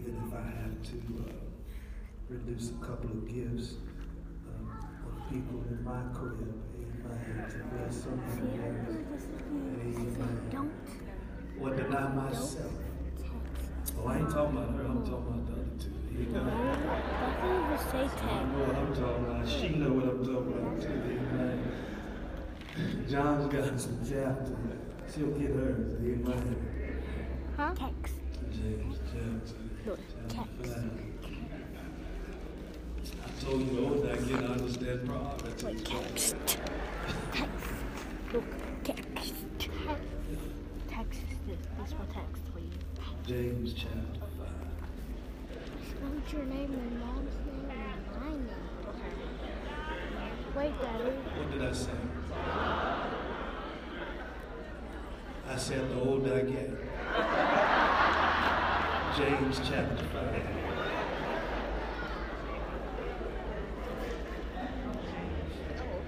even if I have to uh, produce a couple of gifts uh, of people in my crib, amen, to bless somebody else, amen. Don't Or deny myself. Oh, I ain't talking about her, I'm talking about the other two. You know? Don't even say I know what I'm talking about. She know what I'm talking about too. Amen. John's got some chapter. She'll get hers. Amen. Huh? Text. James chapter. Chapter text. I told you the older I get, I understand priorities. Wait, text. Text. Look, text. Text is this. This will text for you. James chapter five. Spell your name and mom's name and my name. Wait, Daddy. What did I say? I said the older I get. James chapter 5.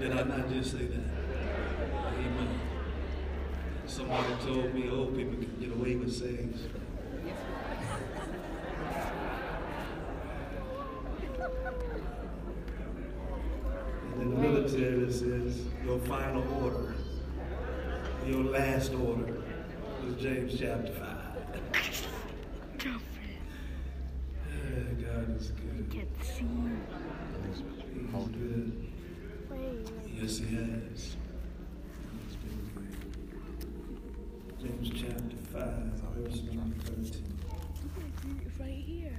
Did I not just say that? Amen. Somebody told me old people can get away with saying in the military it says your final order, your last order was James chapter 5. Yeah, God is good. Can't see. He's good. Wait. Yes, he has. He's been good. James chapter 5, verse number 13. Right here.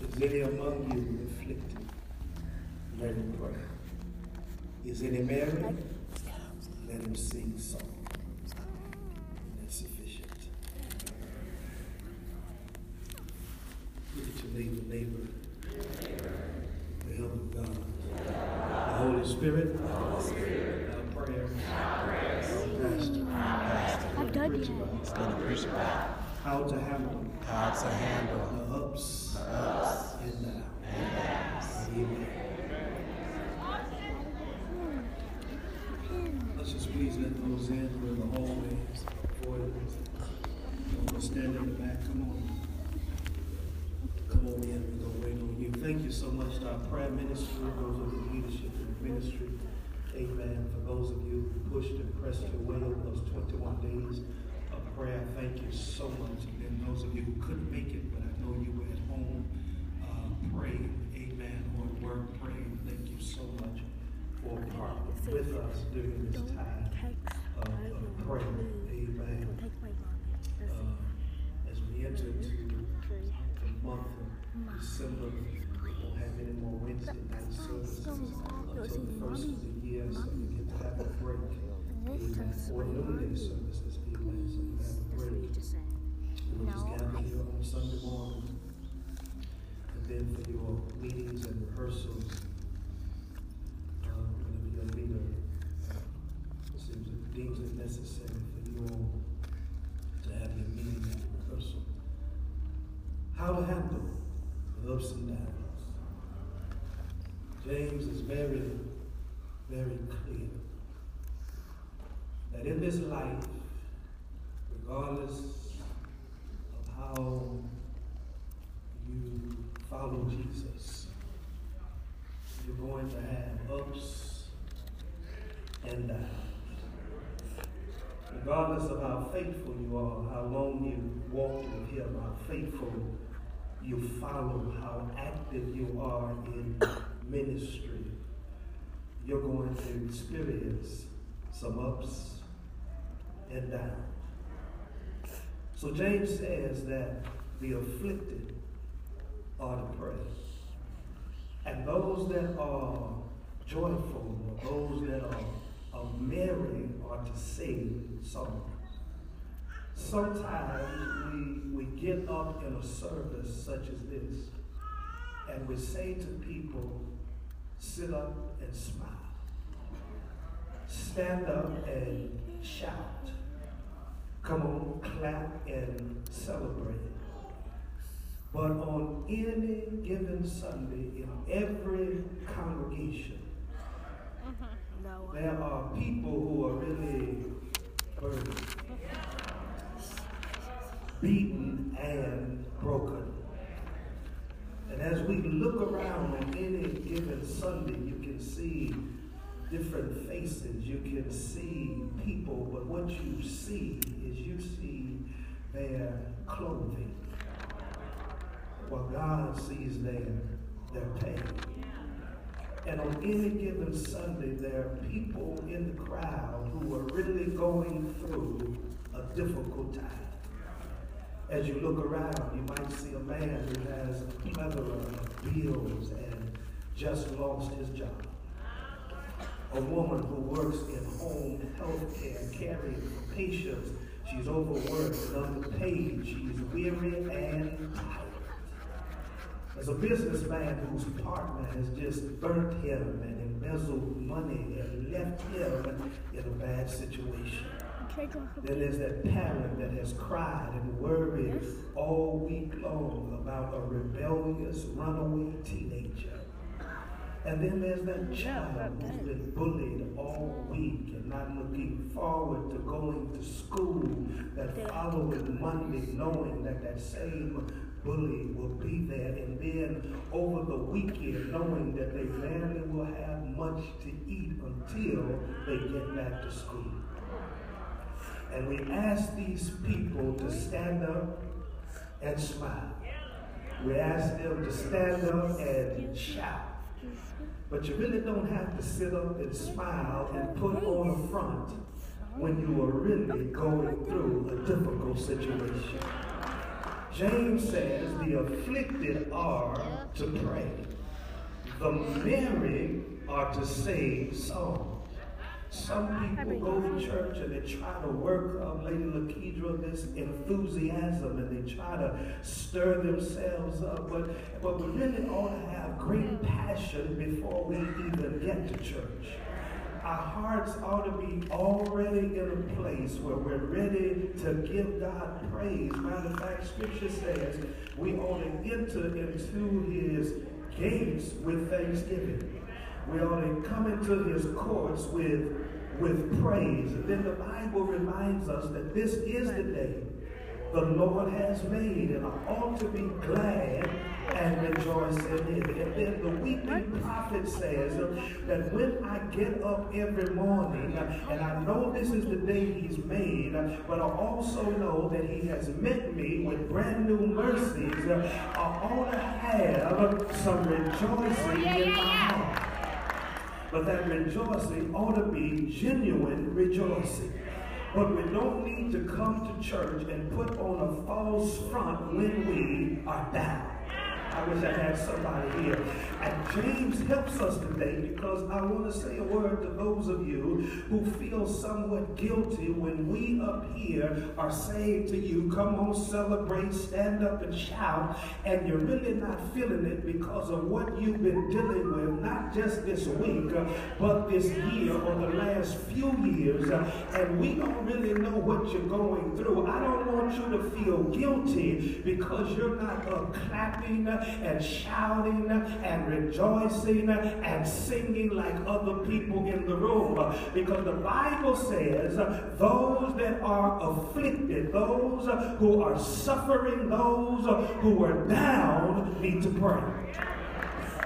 Is any among you afflicted? Let him pray. Is any merry? Let him sing songs. That's sufficient. Look at your neighbor, neighbor. The help of God. The Holy Spirit. Our prayer. Our pastor. I'm done Preach yet. about It's gonna preach about How to handle how to handle the ups and downs. Amen. Let's just please let those in where the hallways, foyers. Don't stand in the back, come on. Come on in, we're gonna wait on you. Thank you so much to our prayer ministry, those of the leadership in the ministry. Amen. For those of you who pushed and pressed your way over those twenty-one days of prayer, thank you so much. And then those of you who couldn't make it, but I know you were at home, uh, praying, amen, or at work praying, thank you so much for part with us during this time of, of prayer. Amen. Take my mommy. Uh, as we enter into the month of December, we won't have any more Wednesday night the first of the year, so we to have a break. Amen. Or noonday services, amen, so you have a break. We'll just gather here on Sunday morning. And then for your meetings and rehearsals, uh, whenever your leader seems it deems it necessary for you all to have your meeting and rehearsal. How to handle the ups and downs. James is very, very clear that in this life, regardless of how you follow Jesus, you're going to have ups and downs. Regardless of how how long you walked with Him, how faithful you follow, how active you are in ministry, you're going to experience some ups and downs. So James says that the afflicted are to. And those that are joyful, those that are, are merry, are to sing songs. Sometimes we, we get up in a service such as this and we say to people, sit up and smile. Stand up and shout. Come on, clap and celebrate. But on any given Sunday, in every congregation, No. there are people who are really burdened. Beaten and broken. And as we look around on any given Sunday, you can see different faces, you can see people, but what you see is you see their clothing. What God sees their, their pain. And on any given Sunday, there are people in the crowd who are really going through a difficult time. As you look around, you might see a man who has a plethora of bills and just lost his job. A woman who works in home health care, caring for patients. She's overworked and underpaid. She's weary and tired. As a businessman whose partner has just burnt him and embezzled money and left him in a bad situation. Then there's that parent that has cried and worried all week long about a rebellious runaway teenager. And then there's that child who's been bullied all week and not looking forward to going to school that following Monday, knowing that that same bully will be there. And then over the weekend, knowing that they barely will have much to eat until they get back to school. And we ask these people to stand up and smile. We ask them to stand up and shout. But you really don't have to sit up and smile and put on a front when you are really going through a difficult situation. James says the afflicted are to pray. The merry are to sing songs. Some people go to church and they try to work up Lady Lakedra this enthusiasm and they try to stir themselves up. But, but we really ought to have great passion before we even get to church. Our hearts ought to be already in a place where we're ready to give God praise. Matter of fact, Scripture says we ought to enter into His gates with thanksgiving. We ought to come into his courts with, with praise. And then the Bible reminds us that this is the day the Lord has made, and I ought to be glad and rejoice in it. And then the weeping prophet says that when I get up every morning, and I know this is the day he's made, but I also know that he has met me with brand new mercies, I ought to have some rejoicing oh, in my heart. But that rejoicing ought to be genuine rejoicing. But we don't need to come to church and put on a false front when we are down. I wish I had somebody here. And James helps us today because I want to say a word to those of you who feel somewhat guilty when we up here are saying to you, come on, celebrate, stand up and shout, and you're really not feeling it because of what you've been dealing with, not just this week, but this year or the last few years, and we don't really know what you're going through. I don't want you to feel guilty because you're not uh, clapping and shouting and rejoicing and singing like other people in the room. Because the Bible says those that are afflicted, those who are suffering, those who are down need to pray.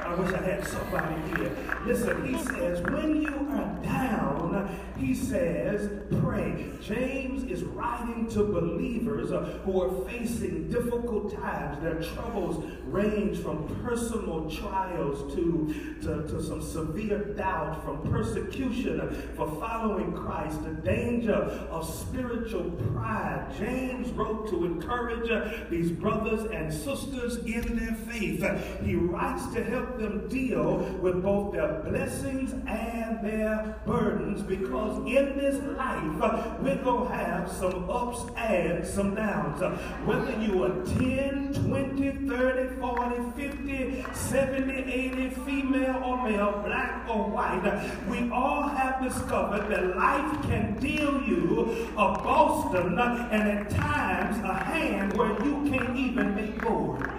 I wish I had somebody here. Listen, he says, when you are down, he says, pray. James is writing to believers uh, who are facing difficult times. Their troubles range from personal trials to, to, to some severe doubt, from persecution for following Christ, the danger of spiritual pride. James wrote to encourage uh, these brothers and sisters in their faith. He writes to help them deal with both their blessings and their burdens because in this life we're going to have some ups and some downs. Whether you are 10, 20, 30, 40, 50, 70, 80, female or male, black or white, we all have discovered that life can deal you a Boston and at times a hand where you can't even be bored.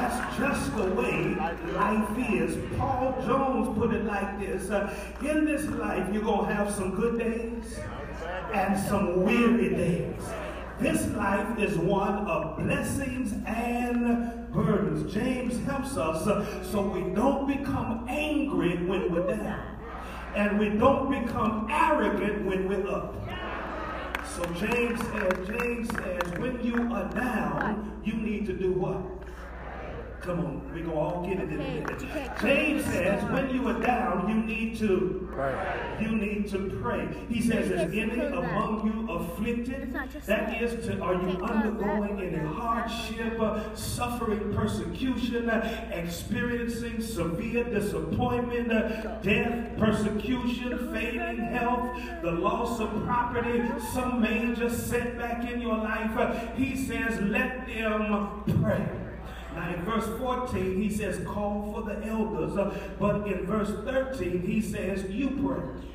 That's just the way life is. Paul Jones put it like this uh, In this life, you're going to have some good days and some weary days. This life is one of blessings and burdens. James helps us uh, so we don't become angry when we're down. And we don't become arrogant when we're up. So James says, James says, when you are down, you need to do what? Come on, we're going to all get it in a minute. James says, when you are down, you need to Pray. you need to pray. He says, Is any among you afflicted? That is, to, are you undergoing any hardship, uh, suffering persecution, uh, experiencing severe disappointment, uh, death, persecution, failing health, the loss of property, some major setback in your life? He says, Let them pray. Now in verse 14, he says, call for the elders. Uh, but in verse 13, he says, you pray.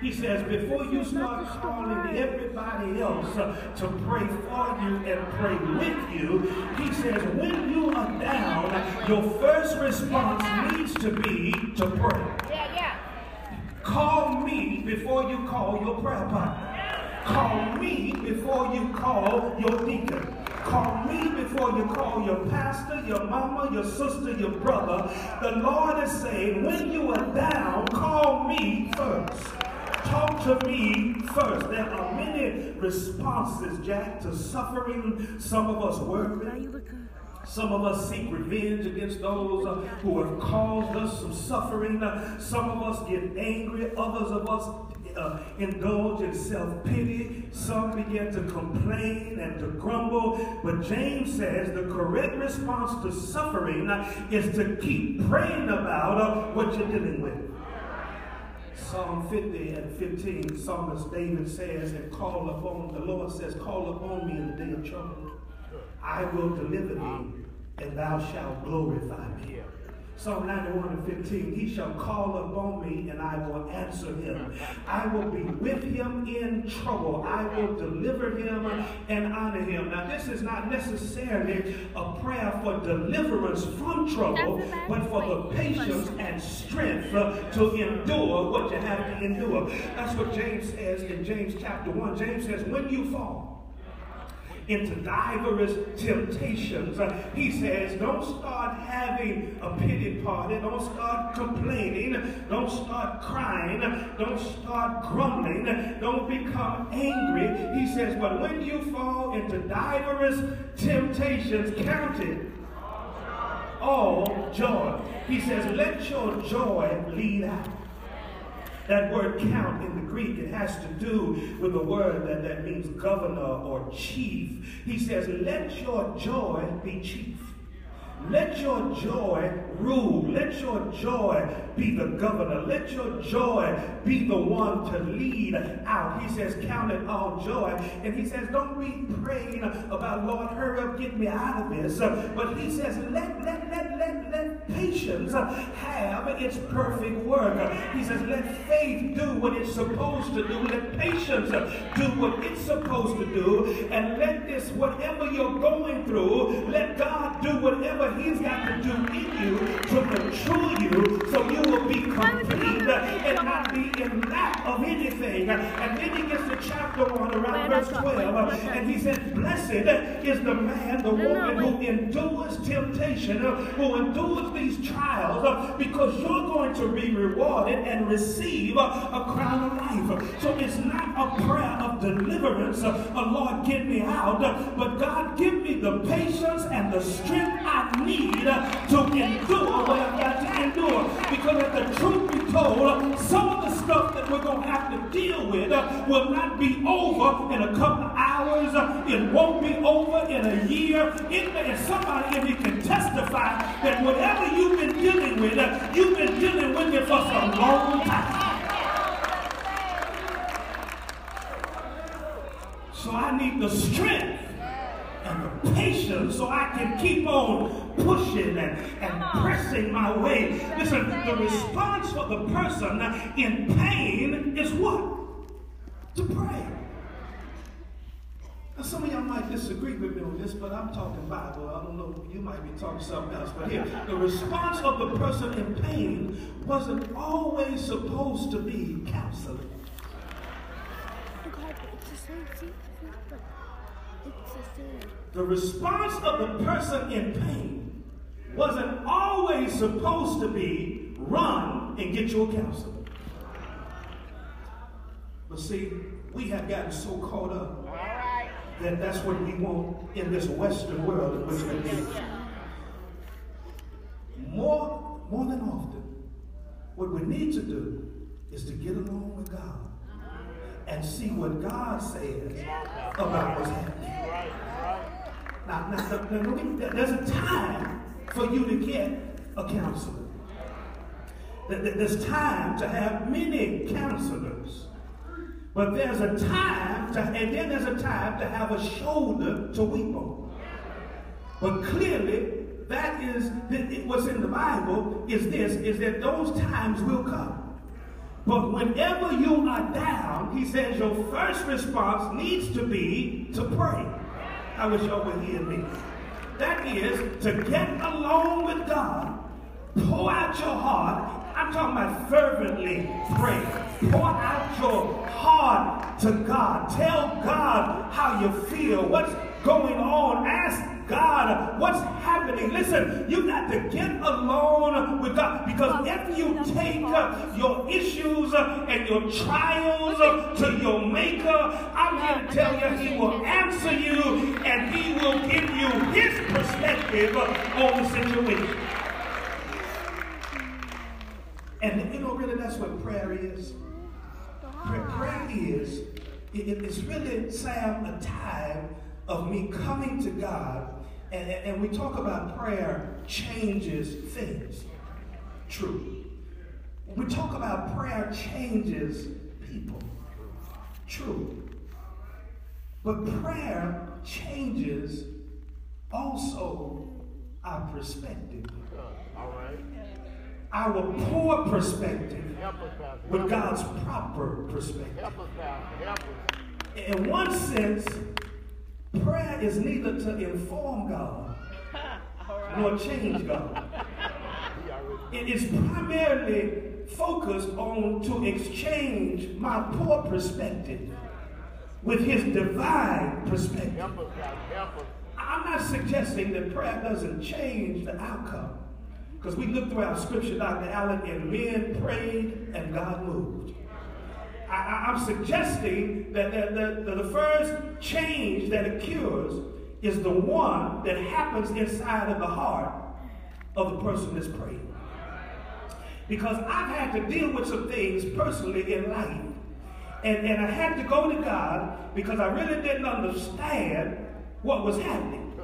He says, before you start calling everybody else uh, to pray for you and pray with you, he says, when you are down, your first response needs to be to pray. Yeah, yeah. Call me before you call your prayer partner. Call me before you call your deacon. Call me before you call your pastor, your mama, your sister, your brother. The Lord is saying, when you are down, call me first. Talk to me first. There are many responses, Jack, to suffering. Some of us looking? Some of us seek revenge against those uh, who have caused us some suffering. Some of us get angry. Others of us uh, indulge in self pity. Some begin to complain and to grumble. But James says the correct response to suffering is to keep praying about uh, what you're dealing with. Psalm 50 and 15, Psalmist David says, and call upon, the Lord says, call upon me in the day of trouble. I will deliver thee, and thou shalt glorify me. Psalm 91 and 15, he shall call upon me, and I will answer him. I will be with him in trouble. I will deliver him and honor him. Now, this is not necessarily a prayer for deliverance from trouble, but for the patience and strength to endure what you have to endure. That's what James says in James chapter 1. James says, when you fall, into diverse temptations. Uh, he says, don't start having a pity party. Don't start complaining. Don't start crying. Don't start grumbling. Don't become angry. He says, but when you fall into diverse temptations, count it all joy. He says, let your joy lead out. That word count in the Greek, it has to do with a word that, that means governor or chief. He says, let your joy be chief. Let your joy rule. Let your joy be the governor. Let your joy be the one to lead out. He says, count it all joy. And he says, don't be praying about, Lord, hurry up, get me out of this. But he says, let, let, let, let, let patience have its perfect work. He says, let faith do what it's supposed to do. Let patience do what it's supposed to do. And let this, whatever you're going through, let God do whatever He's got to do in you to control you so you will be complete and not be in lack of anything. And then he gets to chapter 1 around verse 12 and he says, Blessed is the man, the woman who endures temptation, who endures these trials because you're going to be rewarded and receive a crown of life. So it's not a prayer of deliverance, oh Lord, get me out, but God, give me the patience and the strength I need to endure what I've got to endure. Because if the truth be told, some of the stuff that we're going to have to deal with uh, will not be over in a couple of hours. Uh, it won't be over in a year. It may, somebody in here can testify that whatever you've been dealing with, uh, you've been dealing with it for some long time. So I need the strength and the patience so I can keep on pushing and, and pressing my way. Listen, the response for the person in pain is what? To pray. Now, some of y'all might disagree with me on this, but I'm talking Bible. I don't know, you might be talking something else. But here, the response of the person in pain wasn't always supposed to be counseling. It's a thing. The response of the person in pain supposed to be run and get your a counselor. But see, we have gotten so caught up that that's what we want in this Western world in which we live. More, more than often, what we need to do is to get along with God and see what God says about what's happening. Now, now, now, there's a time for you to get a counselor. There's time to have many counselors. But there's a time to, and then there's a time to have a shoulder to weep on. But clearly, that is what's in the Bible is this, is that those times will come. But whenever you are down, he says your first response needs to be to pray. I wish y'all would hear me. That is to get along with God, pour out your heart. I'm talking about fervently pray. Pour out your heart to God. Tell God how you feel, what's going on. Ask God, what's happening? Listen, you got to get alone with God because if you take your issues and your trials to your Maker, I'm here to tell you He will answer you and He will give you His perspective on the situation. And you know, really, that's what prayer is. Prayer is, it's really, Sam, a time of me coming to God and, and we talk about prayer changes things. True. We talk about prayer changes people. True. But prayer changes also our perspective. All right. Our poor perspective with God's proper perspective. In one sense, Prayer is neither to inform God nor change God. It is primarily focused on to exchange my poor perspective with his divine perspective. I'm not suggesting that prayer doesn't change the outcome. Because we look throughout scripture, Dr. Allen, and men prayed and God moved. I, am suggesting that the, the, the first change that occurs is the one that happens inside of the heart of the person that's praying. Because I've had to deal with some things personally in life. And, and I had to go to God because I really didn't understand what was happening.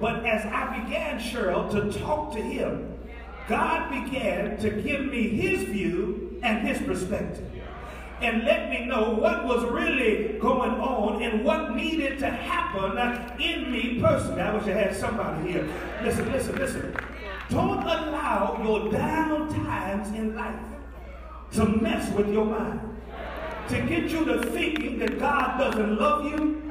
But as I began, Cheryl, to talk to him, God began to give me his view and his perspective and let me know what was really going on and what needed to happen in me personally. I wish I had somebody here. Listen, listen, listen. Don't allow your down times in life to mess with your mind. To get you to thinking that God doesn't love you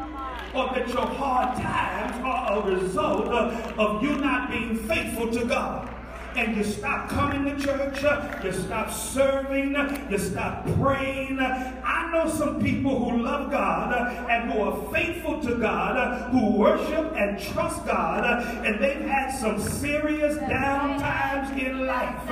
or that your hard times are a result of, of you not being faithful to God and you stop coming to church, you stop serving, you stop praying. I know some people who love God and who are faithful to God, who worship and trust God, and they've had some serious down times in life.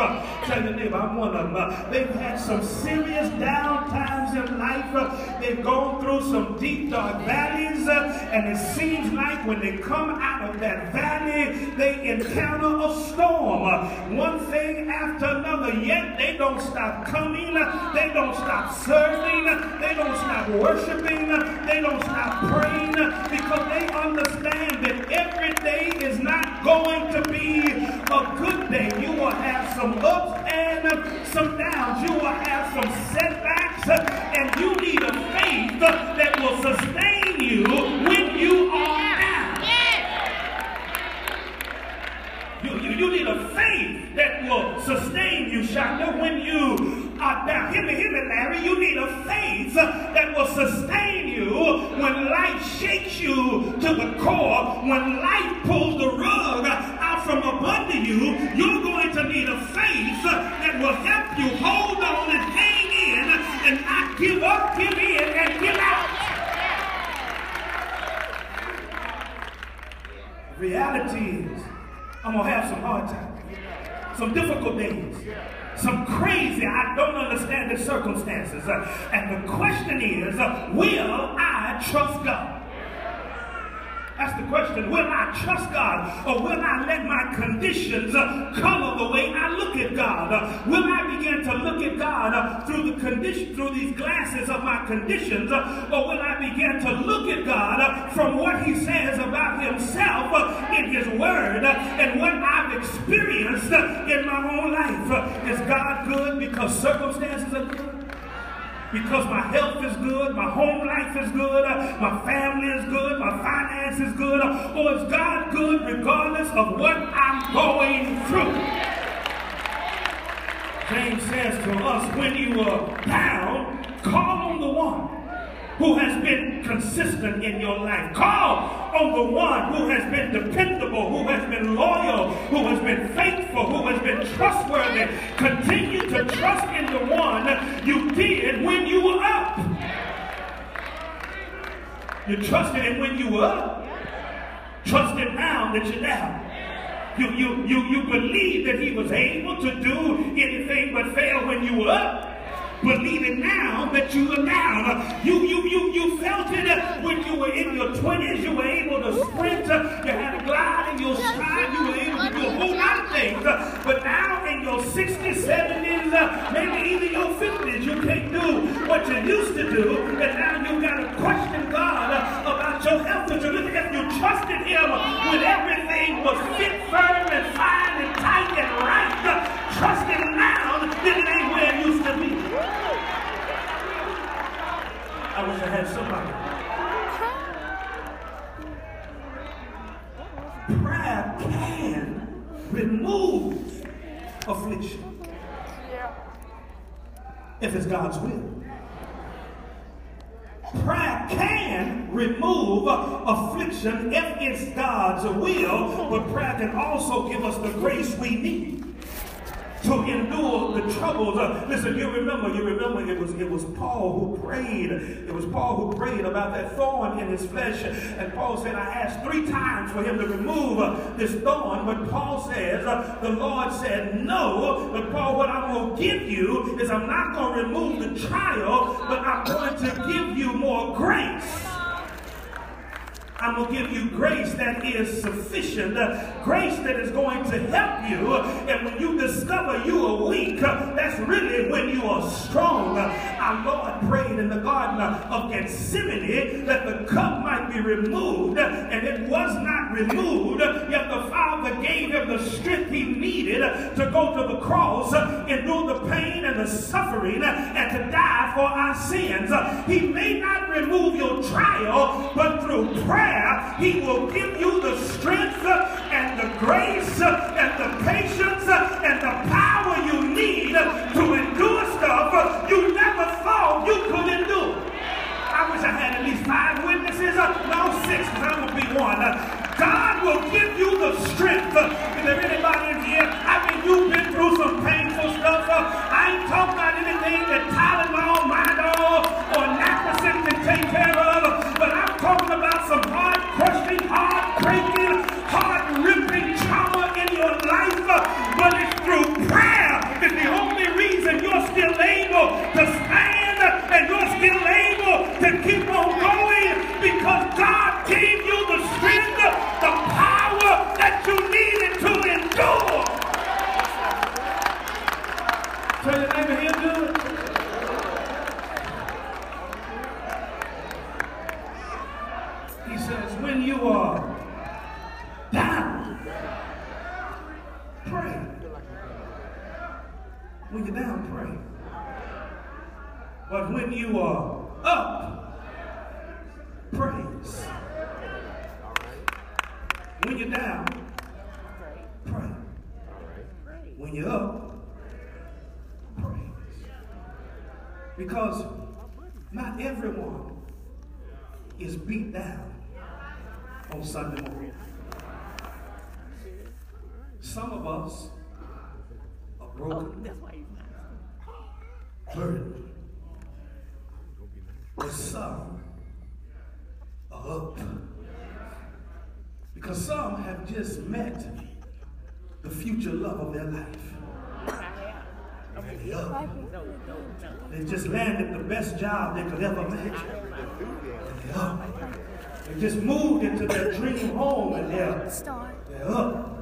Tell your neighbor, I'm one of them. They've had some serious down times in life. They've gone through some deep, dark valleys, and it seems like when they come out of that valley, they encounter a storm one thing after another, yet they don't stop coming, they don't stop serving, they don't stop worshiping, they don't stop praying because they understand that every day is not going to be a good day. You will have some ups and some downs. You will have some setbacks, and you need a faith that will sustain you when you are You, need a faith that will sustain you, Shonda, when you are down. Hear me, hear me, Larry. You need a faith that will sustain you when life shakes you to the core, when life pulls the rug out from under you. You're going to need a faith that will help you hold on and hang in and not give up, give in, and give out. Reality I'm going to have some hard times, some difficult days, some crazy, I don't understand the circumstances. Uh, and the question is, uh, will I trust God? That's the question. Will I trust God or will I let my conditions uh, color the way I look at God? Will I begin to look at God uh, through the condition, through these glasses of my conditions, uh, or will I begin to look at God from what He says about Himself in His Word and what I've experienced in my own life? is God good because circumstances are good? Because my health is good, my home life is good, uh, my family is good, my finance is good, or is God good regardless of what I'm going through? James says to us, when you are down, call on the one who has been consistent in your life. Call on the one who has been dependable, who has been loyal, who has been faithful, who has been trustworthy. Continue to trust in the one you did when you were up. You trusted him when you were up. Trust him now that you're down. You, you, you, you believe that he was able to do anything but fail when you were up Believe it now that you are down. You, you, you, you felt it when you were in your 20s. You were able to sprint. You had a glide in your stride. You were able to do a whole lot. But now in your 60s, 70s, uh, maybe even your 50s, you can't do what you used to do. And now you got to question God uh, about your health. Look at you trusted him when everything was fit, firm, and fine, and tight, and right. Trust him now that it ain't where it used to be. I wish I had somebody. Can remove affliction if it's God's will. Prayer can remove affliction if it's God's will, but prayer can also give us the grace we need to endure the troubles. Uh, listen, you remember, you remember it was it was Paul who prayed. It was Paul who prayed about that thorn in his flesh. And Paul said, I asked three times for him to remove uh, this thorn, but Paul says, uh, the Lord said, no. But Paul, what I'm to give you is I'm not going to remove the trial, but I'm going to give you more grace. I'm going to give you grace that is sufficient, grace that is going to help you. And when you discover you are weak, that's really when you are strong. Our Lord prayed in the Garden of Gethsemane that the cup be removed, and it was not removed, yet the Father gave him the strength he needed to go to the cross, endure the pain and the suffering, and to die for our sins. He may not remove your trial, but through prayer, He will give you the strength and the grace and the patience and the power you need to endure stuff you never thought you could endure. I wish I had at least five witnesses. Uh, no, six, because I'm going to be one. Uh, God will give you the strength. Uh, is there anybody in here? I mean, you've been through some painful stuff. I ain't talking about anything that Tylenol, Midol, or Naproxen can take care of, but I'm talking about some heart crushing, heart breaking, heart ripping trauma in your life. But it's through prayer is the only reason you're still able to stand and you're still able to keep on going Tell your neighbor he'll do it. He says, when you are down, pray. When you're down, pray. But when you are up, praise. When you're down, pray. When you're up, praise. Because not everyone is beat down on Sunday morning. Some of us are broken, burdened, but some are up. Because some have just met the future love of their life. They. They just landed the best job they could ever imagine. They. They just moved into their dream home and they're, they're up.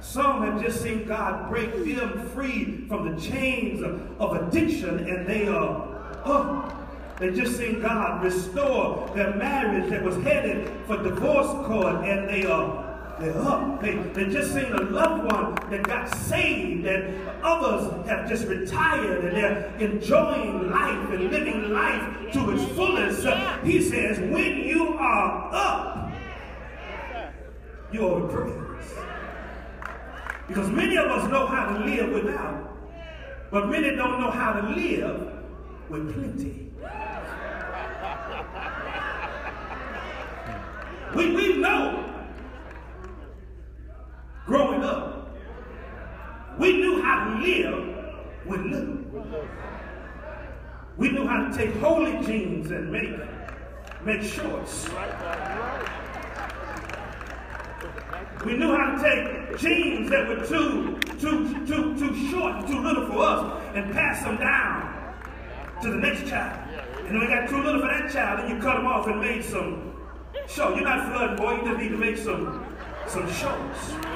Some have just seen God break them free from the chains of, of addiction and they are up. They just seen God restore their marriage that was headed for divorce court and they are they're up. They, they just seen a loved one that got saved and others have just retired and they're enjoying life and living life to its fullest. He says, when you are up, you're praise. Because many of us know how to live without, but many don't know how to live with plenty. We, we know growing up, we knew how to live with little. We knew how to take holy jeans and make, make shorts. We knew how to take jeans that were too, too, too, too short and too little for us and pass them down to the next child. And then we got too little for that child, and you cut them off and made some shorts. You're not flooding, boy. You just need to make some, some shorts.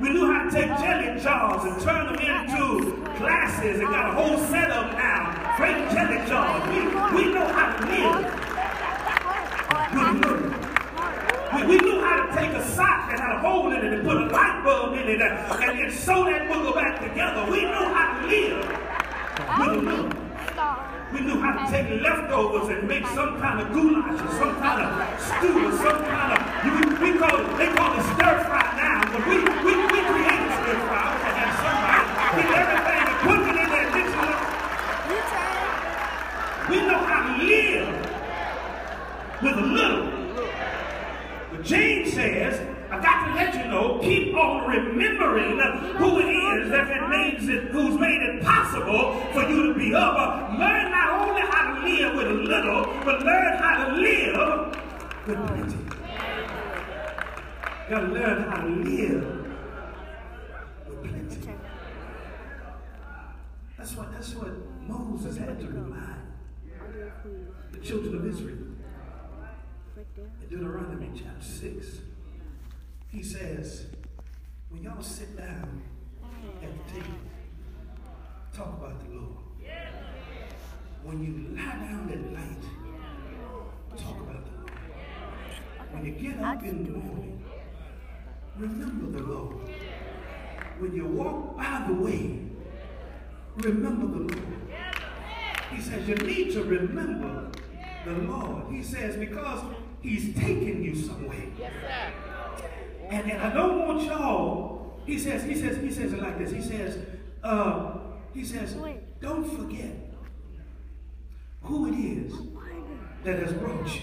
We knew how to take jelly jars and turn them into glasses and got a whole setup now. Great jelly jars. We, we know how to live. We, we knew how to take a sock that had a hole in it and put a light bulb in it and, and then sew that booger back together. We knew how to live with little. We knew how to take leftovers and make some kind of goulash or some kind of stew or some kind of, you, we call it, they call it stir fry now, but we, we, we created stir fry. I wish I had somebody get everything and put it in that dictionary. We know how to live with a little. But James says, I got to let you know, keep on remembering who it is that it makes it, who's made it possible for you to be up. You gotta learn how to live with plenty. That's what that's what Moses had to remind the children of Israel. In Deuteronomy chapter 6, he says, when y'all sit down at the table, talk about the Lord. When you lie down at night, talk about the Lord. When you get up in the morning, remember the Lord. When you walk by the way, remember the Lord. He says you need to remember the Lord. He says because he's taking you somewhere. Yes, And, and I don't want y'all, he says, he says, he says it like this. He says, uh, he says, don't forget who it is that has brought you.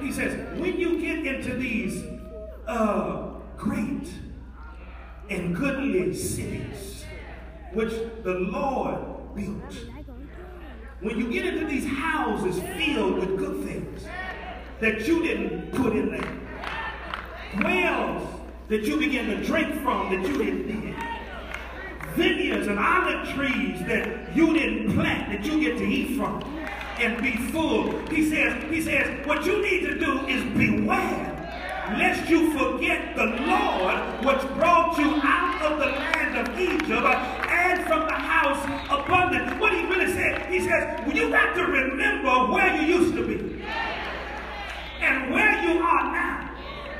He says, when you get into these uh, great and goodly cities, which the Lord built, when you get into these houses filled with good things that you didn't put in there, wells that you begin to drink from that you didn't dig, vineyards and olive trees that you didn't plant that you get to eat from and be full. He says, he says, what you need to do is beware lest you forget the Lord which brought you out of the land of Egypt and from the house of abundant. What he really said, he says, well, you got to remember where you used to be and where you are now.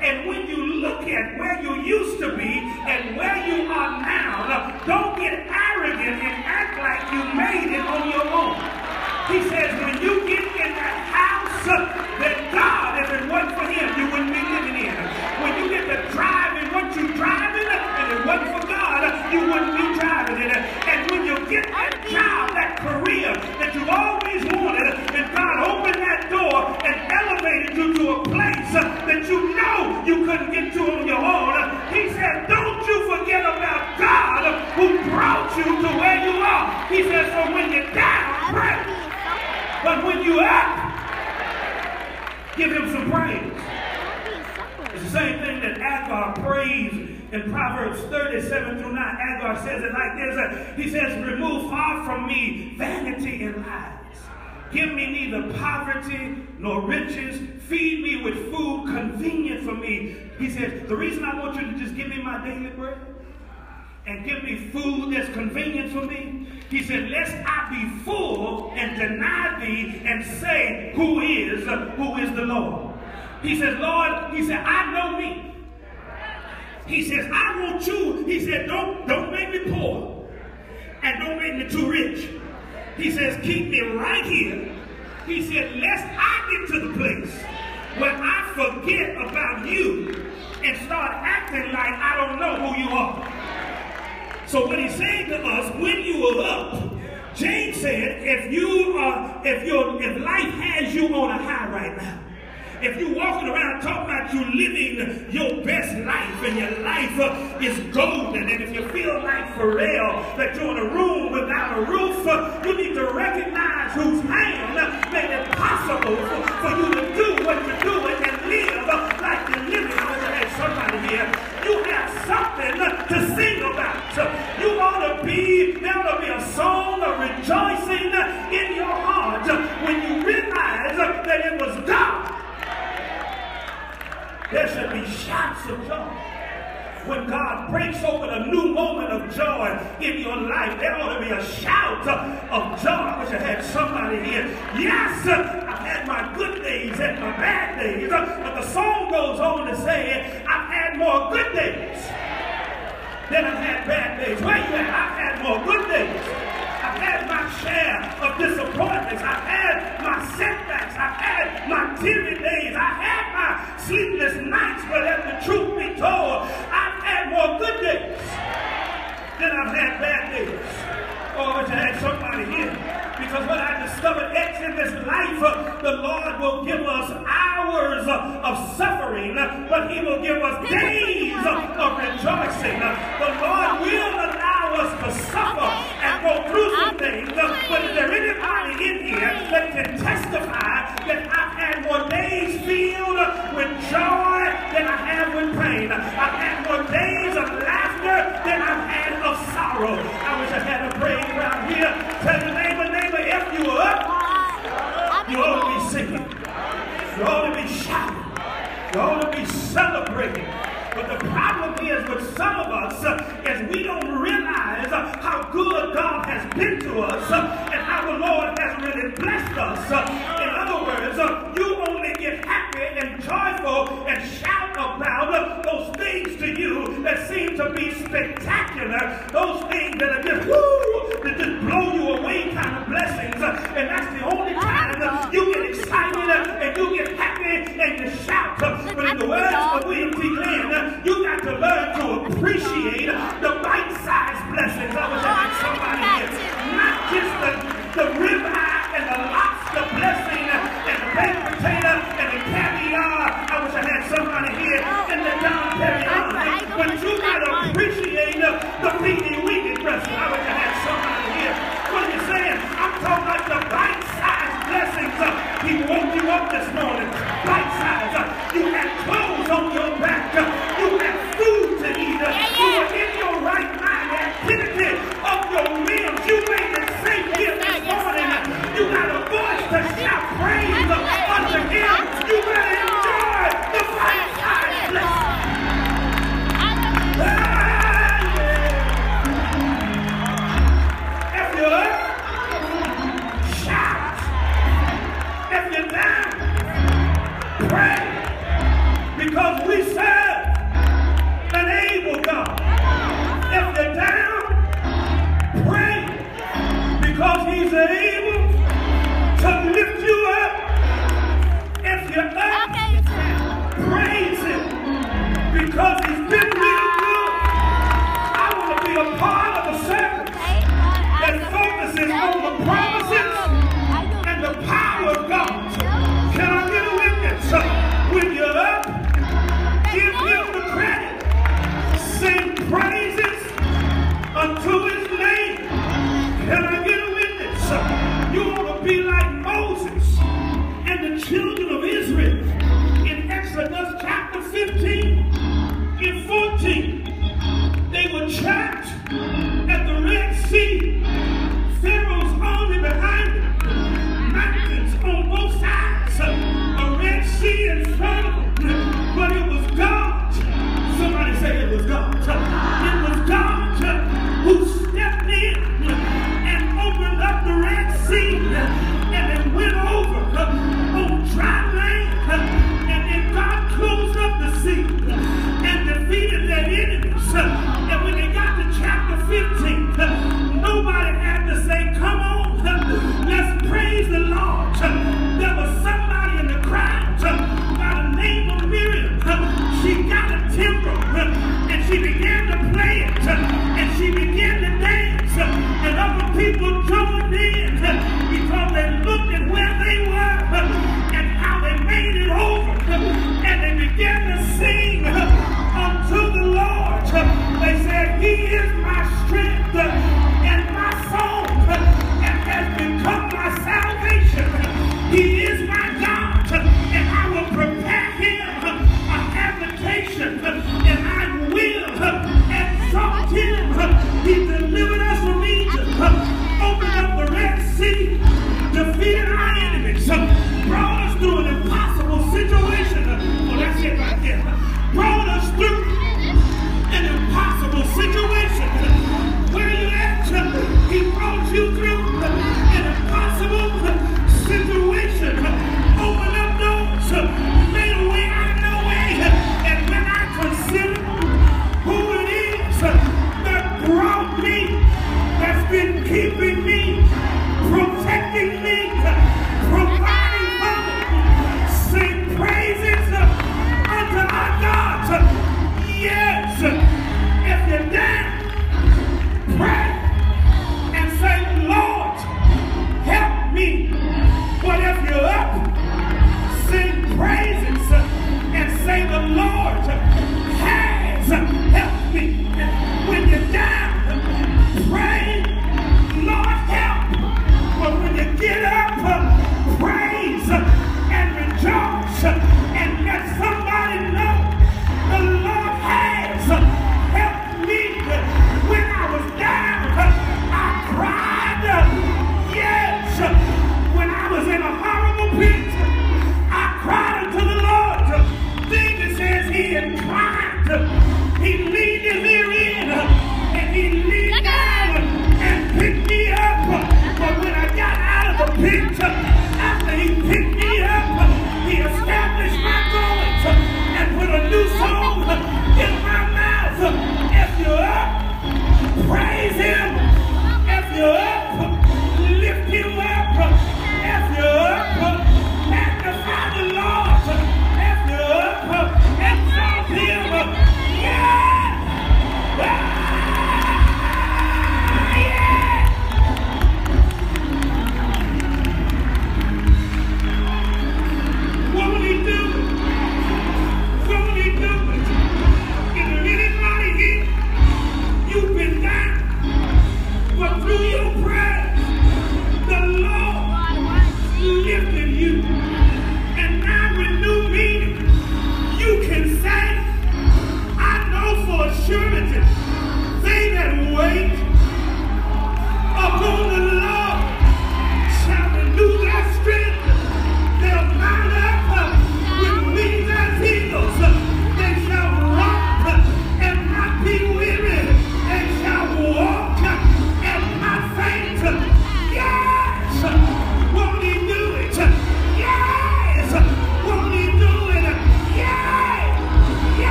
And when you look at where you used to be and where you are now, don't get arrogant and act like you made it on your own. He says, when you get in that house that God, if it wasn't for him, you wouldn't be living in. When you get to driving what you driving, and it wasn't for God, you wouldn't be driving in it. And when you get that job, that career that you've always wanted, and God opened that door and elevated you to a place that you know you couldn't get to on your own, he said, don't you forget about God who brought you to where you are. He said, so when you die, pray. But when you act, give him some praise. It's the same thing that Agur prays in Proverbs 37 through 9. Agur says it like this. Uh, he says, remove far from me vanity and lies. Give me neither poverty nor riches. Feed me with food convenient for me. He says, the reason I want you to just give me my daily bread and give me food that's convenient for me. He said, Lest I be full and deny thee and say, Who is, who is the Lord? He says, Lord, he said, I know me. He says, I want you. He said, don't, don't make me poor. And don't make me too rich. He says, keep me right here. He said, lest I get to the place where I forget about you and start acting like I don't know who you are. So what he's saying to us, when you are up, James said, if you are, if your if life has you on a high right now, if you're walking around talking about you living your best life and your life uh, is golden, and if you feel like for real that you're in a room without a roof, uh, you need to recognize whose hand made it possible for, you to do what you're doing and live like you're living. I I had somebody here. You have something to sing about. You ought to be, there ought to be a song of rejoicing in your heart when you realize that it was God there should be shouts of joy. When God breaks open a new moment of joy in your life, there ought to be a shout of joy. Somebody here. Yes, uh, I've had my good days and my bad days, uh, but the song goes on to say, I've had more good days than I've had bad days. Where you at? I've had more good days. I've had my share of disappointments. I've had my setbacks. I've had my teary days. I've had my sleepless nights. But let the truth be told, I've had more good days than I've had bad days. Oh, wish I had somebody here. Because what I discovered in this life, the Lord will give us hours of suffering, but He will give us days of rejoicing. The Lord will allow us to suffer and go through some things. But is there anybody in here that can testify that I've had more days filled with joy than I have with pain? I've had more days of laughter than I've had of sorrow. I wish I had a praise around here. Tell your neighbor, you were up, you ought to be singing. You ought to be shouting. You ought to be celebrating. But the problem is with some of us uh, is we don't realize uh, how good God has been to us uh, and how the Lord has really blessed us. In other words, you only get happy and joyful and shout about those things to you that seem to be spectacular, those things that are just woo, that just blow you away kind of blessings.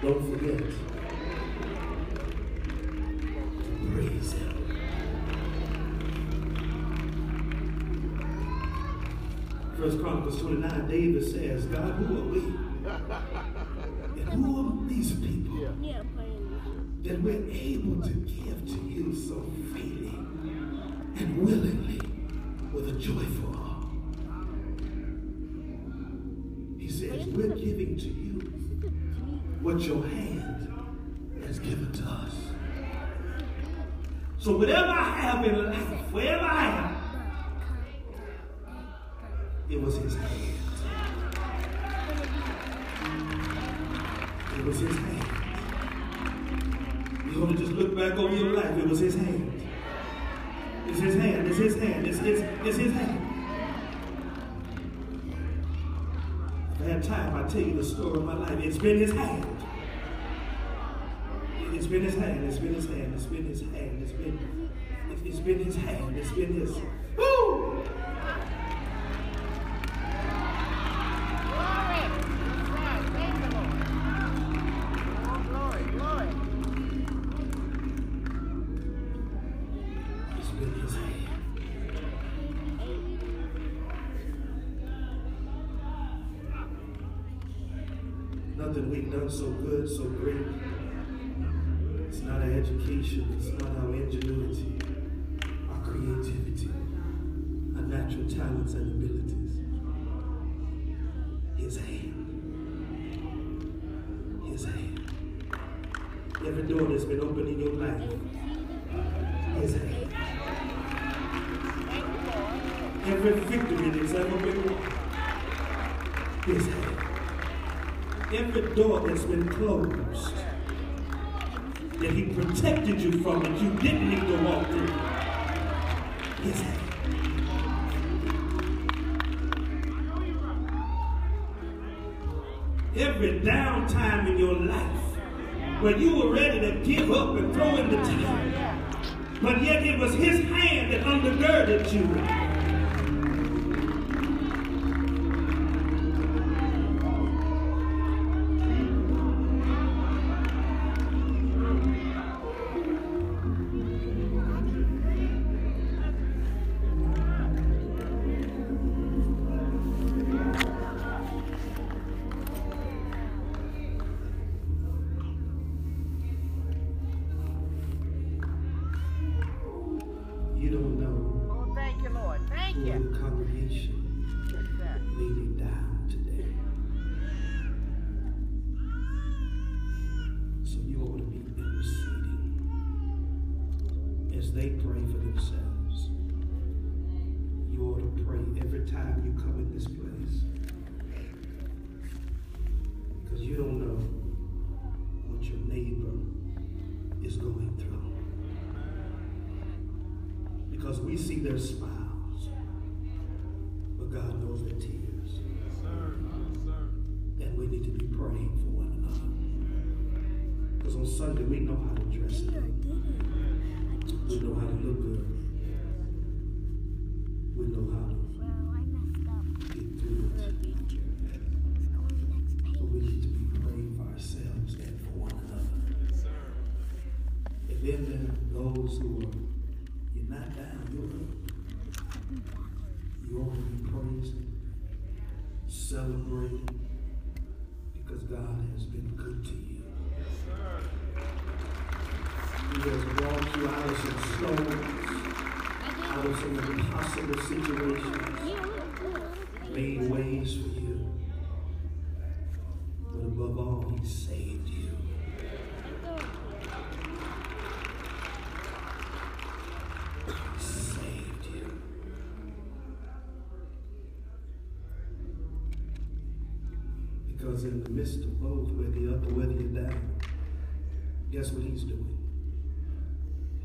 Don't forget to praise Him. First Chronicles 29, David says, God, who are we? And who are these people that we're able to give to you so freely and willingly with a joyful what your hand has given to us. So whatever I have in life, wherever I am, it was his hand. It was his hand. You want to just look back over your life. It was his hand. It's his hand. It's his hand. It's, it's, it's his hand. If I had time, I'd tell you the story of my life. It's been his hand. It's been his hand. It's been his hand. It's been his hand. It's been, it's- been his hand. It's been his. Woo! Glory. That's. Thank you, Lord. Glory, glory. It's been his hand. Nothing we've done so good, so great. It's not our education, it's not our ingenuity, our creativity, our natural talents and abilities. His hand. His hand. Every door that's been opened in your life, his hand. Every victory that's ever been won, his hand. Every door that's been closed, protected you from that you didn't need to walk through, his hand. Every downtime in your life where you were ready to give up and throw in the towel, but yet it was his hand that undergirded you. They pray for themselves. You ought to pray every time you come in this place. Because you don't know what your neighbor is going through. Because we see their smiles, Because in the midst of both, whether you're up or whether you're down, guess what he's doing?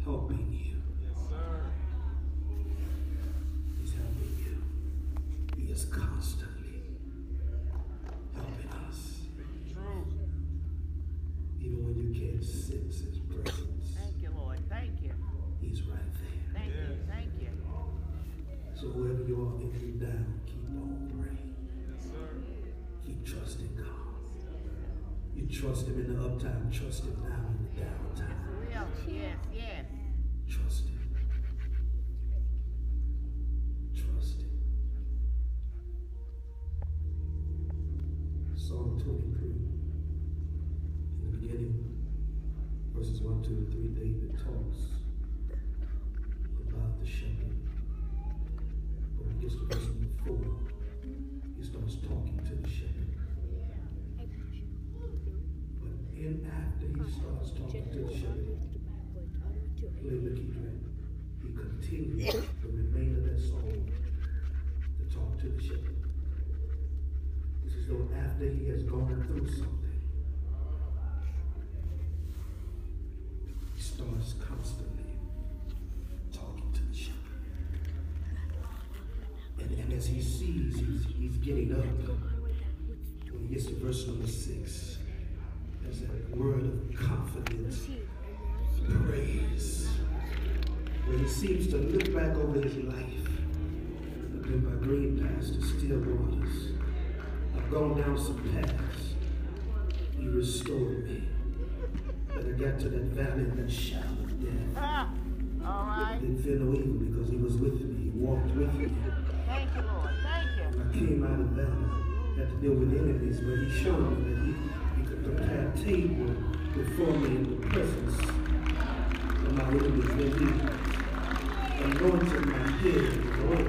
Helping you. Yes, sir. He's helping you. He is constantly trust him in the uptime, trust him now getting up, when he gets to verse number six, there's that word of confidence, praise where he seems to look back over his life. I've been by green pastures, still waters. I've gone down some paths. He restored me. But I got to that valley that shadow of death. Ah, all right. Didn't fear no evil because he was with me. He walked with me. Thank you, Lord. Thank you. When I came out of that, had to deal with enemies, but he showed me that he, he could prepare a table before me in the presence of my enemies. That he anointed my head with oil.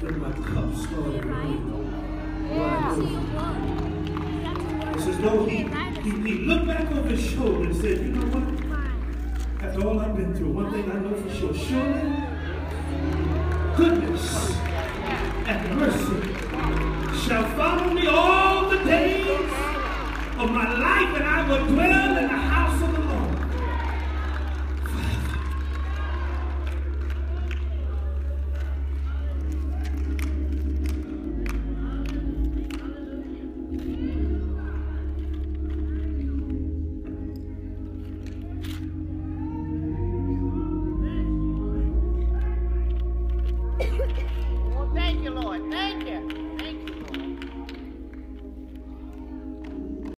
Then my cup started running. It's as he, he, he looked back over his shoulder and said, you know what? After all I've been through, one thing I know for sure, surely goodness and mercy shall follow me all the days of my life, and I will dwell in the house